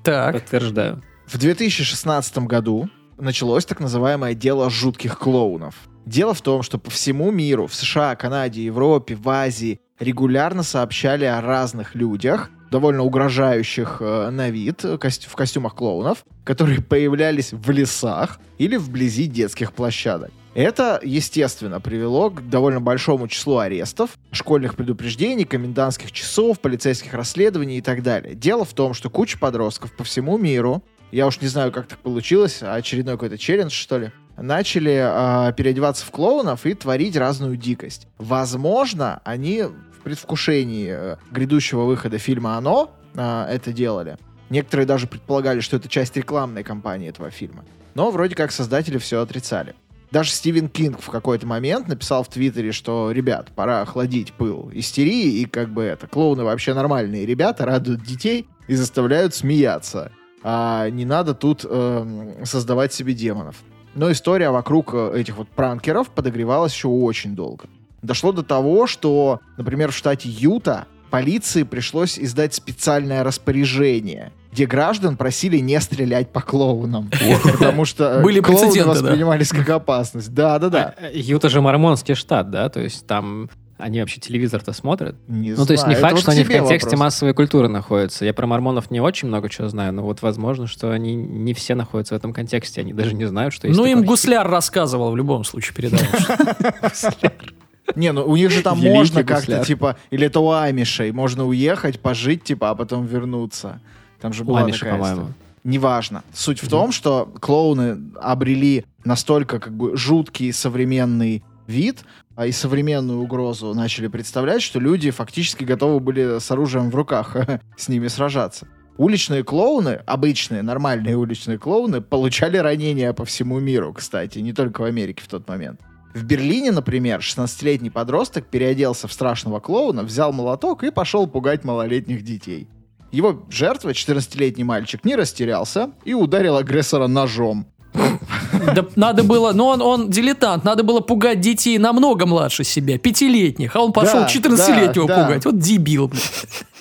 Так. Подтверждаю. В 2016 году началось так называемое дело жутких клоунов. Дело в том, что по всему миру, в США, Канаде, Европе, в Азии регулярно сообщали о разных людях, довольно угрожающих э, на вид, э, кост- в костюмах клоунов, которые появлялись в лесах или вблизи детских площадок. Это, естественно, привело к довольно большому числу арестов, школьных предупреждений, комендантских часов, полицейских расследований и так далее. Дело в том, что куча подростков по всему миру я уж не знаю, как так получилось, а очередной какой-то челлендж, что ли, начали а, переодеваться в клоунов и творить разную дикость. Возможно, они предвкушении э, грядущего выхода фильма «Оно» а, это делали. Некоторые даже предполагали, что это часть рекламной кампании этого фильма. Но вроде как создатели все отрицали. Даже Стивен Кинг в какой-то момент написал в Твиттере, что, ребят, пора охладить пыл истерии, и как бы это, клоуны вообще нормальные ребята, радуют детей и заставляют смеяться. А не надо тут эм, создавать себе демонов. Но история вокруг э, этих вот пранкеров подогревалась еще очень долго. Дошло до того, что, например, в штате Юта полиции пришлось издать специальное распоряжение, где граждан просили не стрелять по клоунам. Потому что э, Были клоуны воспринимались как опасность. Да-да-да. А, э, Юта же мормонский штат, да? То есть там они вообще телевизор-то смотрят? Не Ну, то есть не знаю. факт, Это вот что они в контексте вопрос. массовой культуры находятся. Я про мормонов не очень много чего знаю, но вот возможно, что они не все находятся в этом контексте. Они даже не знают, что есть Ну, им гусляр рассказывал в любом случае передавал. Не, ну у них же там Великий можно как-то, гусляр. типа, или это у Амишей, можно уехать, пожить, типа, а потом вернуться. Там же была Ламиши, такая по-моему. история. Неважно. Суть в том, что клоуны обрели настолько как бы жуткий современный вид а, и современную угрозу начали представлять, что люди фактически готовы были с оружием в руках с ними сражаться. Уличные клоуны, обычные, нормальные уличные клоуны, получали ранения по всему миру, кстати, не только в Америке в тот момент. В Берлине, например, 16-летний подросток переоделся в страшного клоуна, взял молоток и пошел пугать малолетних детей. Его жертва, 14-летний мальчик, не растерялся и ударил агрессора ножом. Да надо было, ну он, он дилетант, надо было пугать детей намного младше себя, пятилетних, а он пошел Да, 14-летнего да, да. пугать. Вот дебил, блин.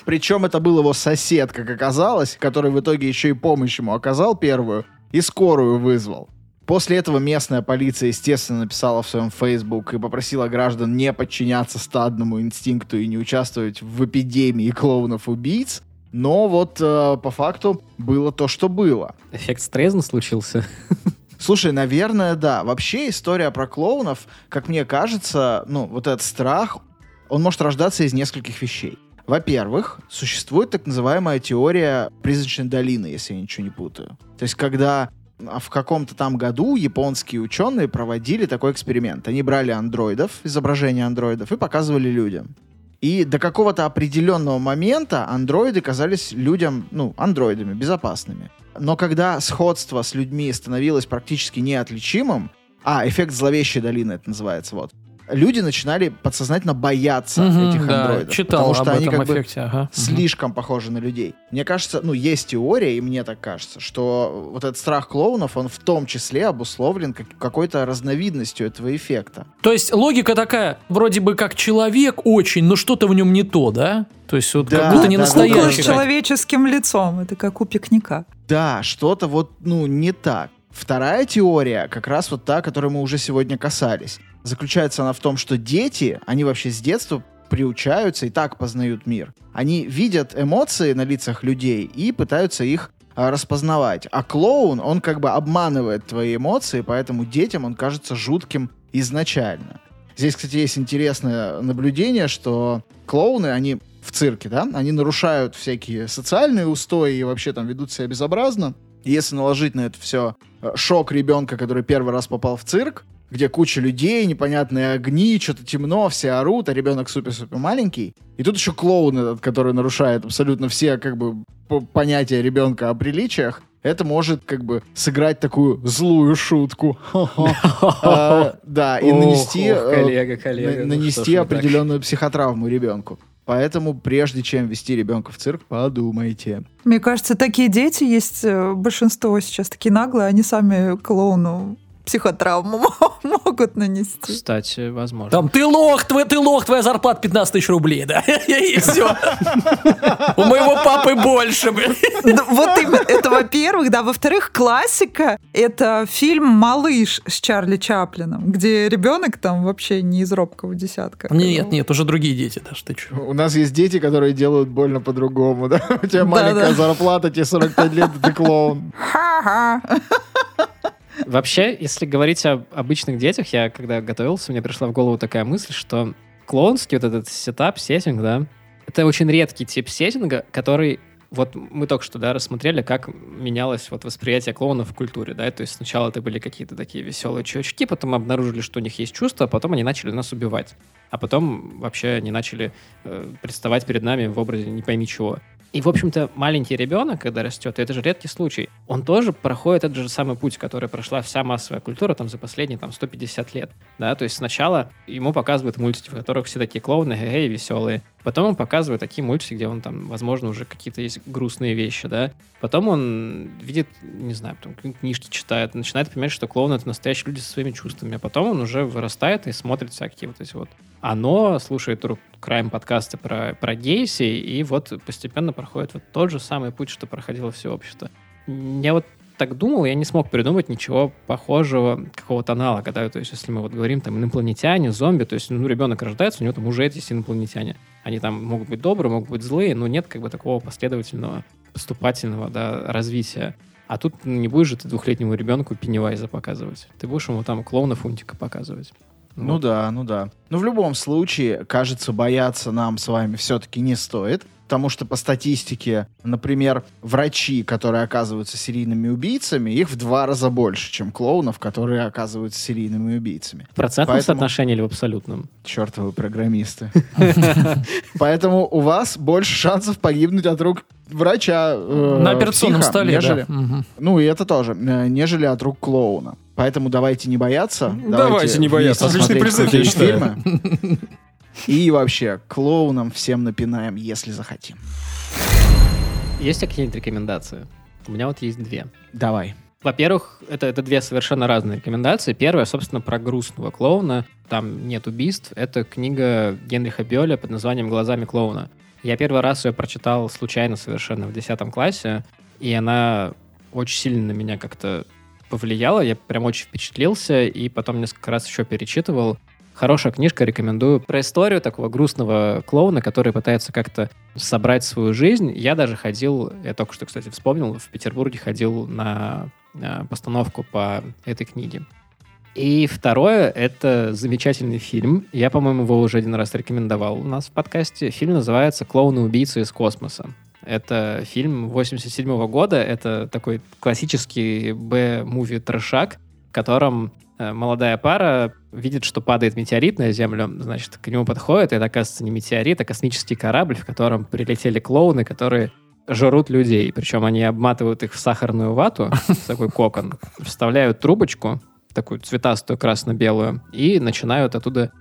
Причем это был его сосед, как оказалось, который в итоге еще и помощь ему оказал первую и скорую вызвал. После этого местная полиция, естественно, написала в своем Facebook и попросила граждан не подчиняться стадному инстинкту и не участвовать в эпидемии клоунов-убийц. Но вот э, по факту было то, что было. Эффект Стрейзен случился. Слушай, наверное, да. Вообще история про клоунов, как мне кажется, ну, вот этот страх, он может рождаться из нескольких вещей. Во-первых, существует так называемая теория призрачной долины, если я ничего не путаю. То есть, когда в каком-то там году японские ученые проводили такой эксперимент. Они брали андроидов, изображения андроидов, и показывали людям. И до какого-то определенного момента андроиды казались людям, ну, андроидами, безопасными. Но когда сходство с людьми становилось практически неотличимым, а, эффект зловещей долины это называется, вот, люди начинали подсознательно бояться Мгм, этих да, андроидов. читал потому что об они этом как бы эффекте. ага. Мгм. слишком похожи на людей. Мне кажется, ну, есть теория, и мне так кажется, что вот этот страх клоунов, он в том числе обусловлен как- какой-то разновидностью этого эффекта. То есть логика такая, вроде бы как человек очень, но что-то в нем не то, да? То есть вот Да, как будто не да, да, Кукла с настоящий. человеческим лицом. Это как у пикника. Да, что-то вот, ну, не так. Вторая теория, как раз вот та, которой мы уже сегодня касались. Заключается она в том, что дети, они вообще с детства приучаются и так познают мир. Они видят эмоции на лицах людей и пытаются их а, распознавать. А клоун, он как бы обманывает твои эмоции, поэтому детям он кажется жутким изначально. Здесь, кстати, есть интересное наблюдение, что клоуны, они в цирке, да, они нарушают всякие социальные устои и вообще там ведут себя безобразно. Если наложить на это все шок ребенка, который первый раз попал в цирк, где куча людей, непонятные огни, что-то темно, все орут, а ребенок супер-супер маленький. И тут еще клоун этот, который нарушает абсолютно все как бы понятия ребенка о приличиях. Это может как бы сыграть такую злую шутку. А, Да, и нанести э, коллега, коллега, ну нанести определенную психотравму ребенку. Поэтому прежде чем вести ребенка в цирк, подумайте. Мне кажется, такие дети есть, э, большинство сейчас такие наглые, они сами клоуну психотравму могут нанести. Кстати, возможно. Там ты лох, твой, ты лох, твоя зарплата 15 тысяч рублей, да? И все. У моего папы больше, блин. Да, Вот именно, это во-первых, да. Во-вторых, классика — это фильм «Малыш» с Чарли Чаплином, где ребенок там вообще не из робкого десятка. Нет, нет, уже другие дети, даже ты чё. У нас есть дети, которые делают больно по-другому, да? У тебя маленькая зарплата, тебе 45 лет, ты клоун. Ха-ха. Вообще, если говорить об обычных детях, я когда готовился, мне пришла в голову такая мысль, что клоунский вот этот setup, setting, да, это очень редкий тип setting а, который вот мы только что, да, рассмотрели, как менялось вот восприятие клоунов в культуре, да, то есть сначала это были какие-то такие веселые чувачки, потом обнаружили, что у них есть чувства, а потом они начали нас убивать, а потом вообще они начали э, представать перед нами в образе не пойми чего. И, в общем-то, маленький ребенок, когда растет, это же редкий случай, он тоже проходит этот же самый путь, который прошла вся массовая культура там за последние там 150 лет, да, то есть сначала ему показывают мультики, в которых все такие клоуны, эй, веселые, потом он показывает такие мультики, где он там, возможно, уже какие-то есть грустные вещи, да, потом он видит, не знаю, какие-нибудь книжки читает, начинает понимать, что клоун — это настоящие люди со своими чувствами, а потом он уже вырастает и смотрит всякие вот эти вот оно слушает Crime подкасты про, про гейси, и вот постепенно проходит вот тот же самый путь, что проходило все общество. Я вот так думал, я не смог придумать ничего похожего, какого-то аналога, да, то есть если мы вот говорим там инопланетяне, зомби, то есть, ну, ребенок рождается, у него там уже эти инопланетяне. Они там могут быть добрые, могут быть злые, но нет как бы такого последовательного, поступательного, да, развития. А тут не будешь же ты двухлетнему ребенку Пеннивайза показывать. Ты будешь ему там клоуна Фунтика показывать. Ну Вот. да, ну да. Но в любом случае, кажется, бояться нам с вами все-таки не стоит. Потому что по статистике, например, врачи, которые оказываются серийными убийцами, их в два раза больше, чем клоунов, которые оказываются серийными убийцами. В процентном Поэтому- соотношении или в абсолютном? Чертовы программисты. Поэтому у вас больше шансов погибнуть от рук врача. э, На операционном психа, столе, нежели- да. Ну и это тоже, э, нежели от рук клоуна. Поэтому давайте не бояться. Давайте не бояться. Отличный призыв, я фильмы. И вообще, клоунам всем напинаем, если захотим. Есть какие-нибудь рекомендации? У меня вот есть две. Давай. Во-первых, это, это две совершенно разные рекомендации. Первая, собственно, про грустного клоуна. Там нет убийств. Это книга Генриха Бёля под названием «Глазами клоуна». Я первый раз ее прочитал случайно совершенно в 10 классе, и она очень сильно на меня как-то повлияла. Я прям очень впечатлился, и потом несколько раз еще перечитывал. Хорошая книжка, рекомендую. Про историю такого грустного клоуна, который пытается как-то собрать свою жизнь. Я даже ходил, я только что, кстати, вспомнил, в Петербурге ходил на э, постановку по этой книге. И второе, это замечательный фильм. Я, по-моему, его уже один раз рекомендовал у нас в подкасте. Фильм называется «Клоуны-убийцы из космоса». Это фильм 87 года. Это такой классический Б-муви трешак, в котором молодая пара видит, что падает метеорит на Землю, значит, к нему подходит, и это, оказывается, не метеорит, а космический корабль, в котором прилетели клоуны, которые жрут людей. Причем они обматывают их в сахарную вату, в такой кокон, вставляют трубочку, такую цветастую красно-белую, и начинают оттуда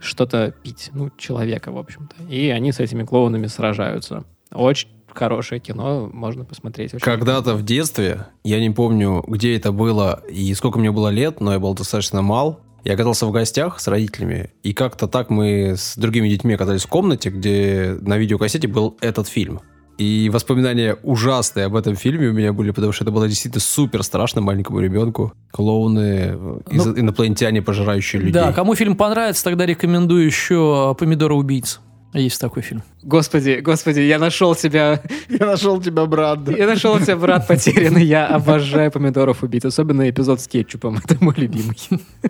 что-то пить. Ну, человека, в общем-то. И они с этими клоунами сражаются. Очень хорошее кино, можно посмотреть. Когда-то в детстве, я не помню, где это было и сколько мне было лет, но я был достаточно мал. Я оказался в гостях с родителями, и как-то так мы с другими детьми оказались в комнате, где на видеокассете был этот фильм. И воспоминания ужасные об этом фильме у меня были, потому что это было действительно супер страшно маленькому ребенку. Клоуны, э, из- Ну, инопланетяне, пожирающие людей. Да, кому фильм понравится, тогда рекомендую еще «Помидора убийц». Есть такой фильм. Господи, господи, я нашел тебя, Я нашел тебя, брат. я нашел тебя, брат потерянный. Я обожаю помидоров убить, особенно эпизод с кетчупом. Это мой любимый.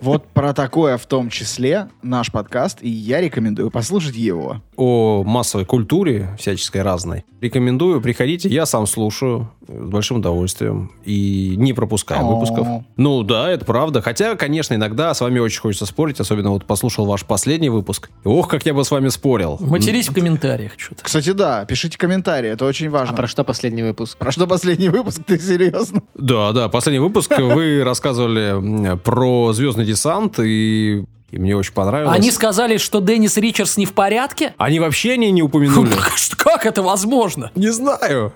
Вот про такое в том числе наш подкаст, и я рекомендую послушать его. О массовой культуре, всяческой разной. Рекомендую, приходите, я сам слушаю с большим удовольствием и не пропускаю выпусков. Ну да, это правда. Хотя, конечно, иногда с вами очень хочется спорить, особенно вот послушал ваш последний выпуск. Ох, как я бы с вами спорил. Матерись в комментариях что-то. Кстати, да, пишите комментарии, это очень А важно. про что последний выпуск? Про что последний выпуск, ты серьезно? Да, да, последний выпуск вы рассказывали про «Звездный десант», и, и мне очень понравилось. Они сказали, что Деннис Ричардс не в порядке? Они вообще не, не упомянули. Как это возможно? Не знаю.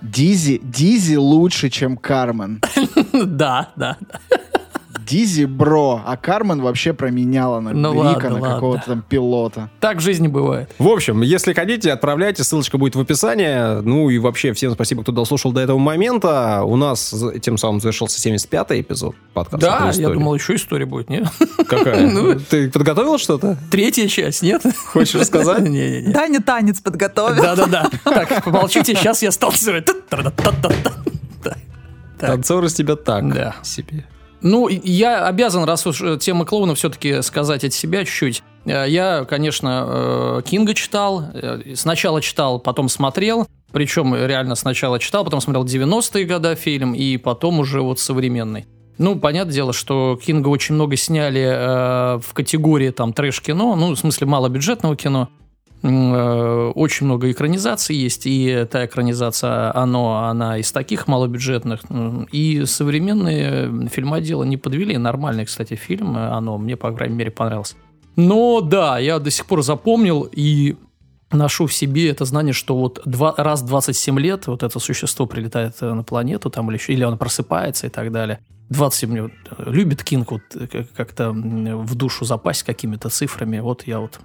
Дизи, Дизи лучше, чем Кармен. Да, да. Дизи бро, а Кармен вообще променяла на Ну Рика, ладно, на какого-то там пилота. Так в жизни бывает. В общем, если хотите, отправляйте, ссылочка будет в описании. Ну и вообще всем спасибо, кто дослушал до этого момента. У нас тем самым завершился 75-й эпизод подкаста. Да, «Про я историю». думал, еще история будет, нет? Какая? Ну. Ты подготовил что-то? Третья часть, нет? Хочешь рассказать? Не-не-не. Таня танец подготовил. Да-да-да. Так, помолчите, сейчас я станцую. Та-та-та-та-та. Так. Танцор из тебя так Да. себе. Ну, я обязан, раз уж э, тема клоуна, все-таки сказать от себя чуть-чуть. Э, Я, конечно, э, Кинга читал. Сначала читал, потом смотрел. Причем реально сначала читал, потом смотрел 90-е годы фильм, и потом уже вот современный. Ну, понятное дело, что Кинга очень много сняли э, в категории там трэш-кино, ну, в смысле малобюджетного кино. Э, Очень много экранизаций есть, и та экранизация «Оно», она из таких малобюджетных. И современные фильмоделы не подвели. Нормальный, кстати, фильм «Оно», мне, по крайней мере, понравился. Но да, я до сих пор запомнил и ношу в себе это знание, что вот два, раз в 27 лет вот это существо прилетает э, на планету, там, или, еще- или он просыпается и так далее. 27 лет. Любит Кинг вот э, как- как-то в душу запасть какими-то цифрами. Вот я вот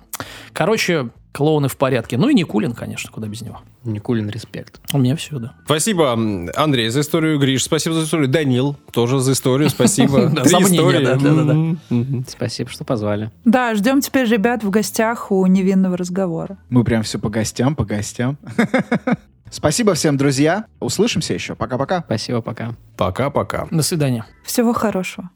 Короче, клоуны в порядке. Ну и Никулин, конечно, куда без него. Никулин респект. У меня все, да. Спасибо, Андрей, за историю. Гриш, спасибо за историю. Данил, тоже за историю. Спасибо. За мнение, да. Спасибо, что позвали. Да, ждем теперь ребят в гостях у невинного разговора. Мы прям все по гостям, по гостям. Спасибо всем, друзья. Услышимся еще. Пока-пока. Спасибо, пока. Пока-пока. До свидания. Всего хорошего.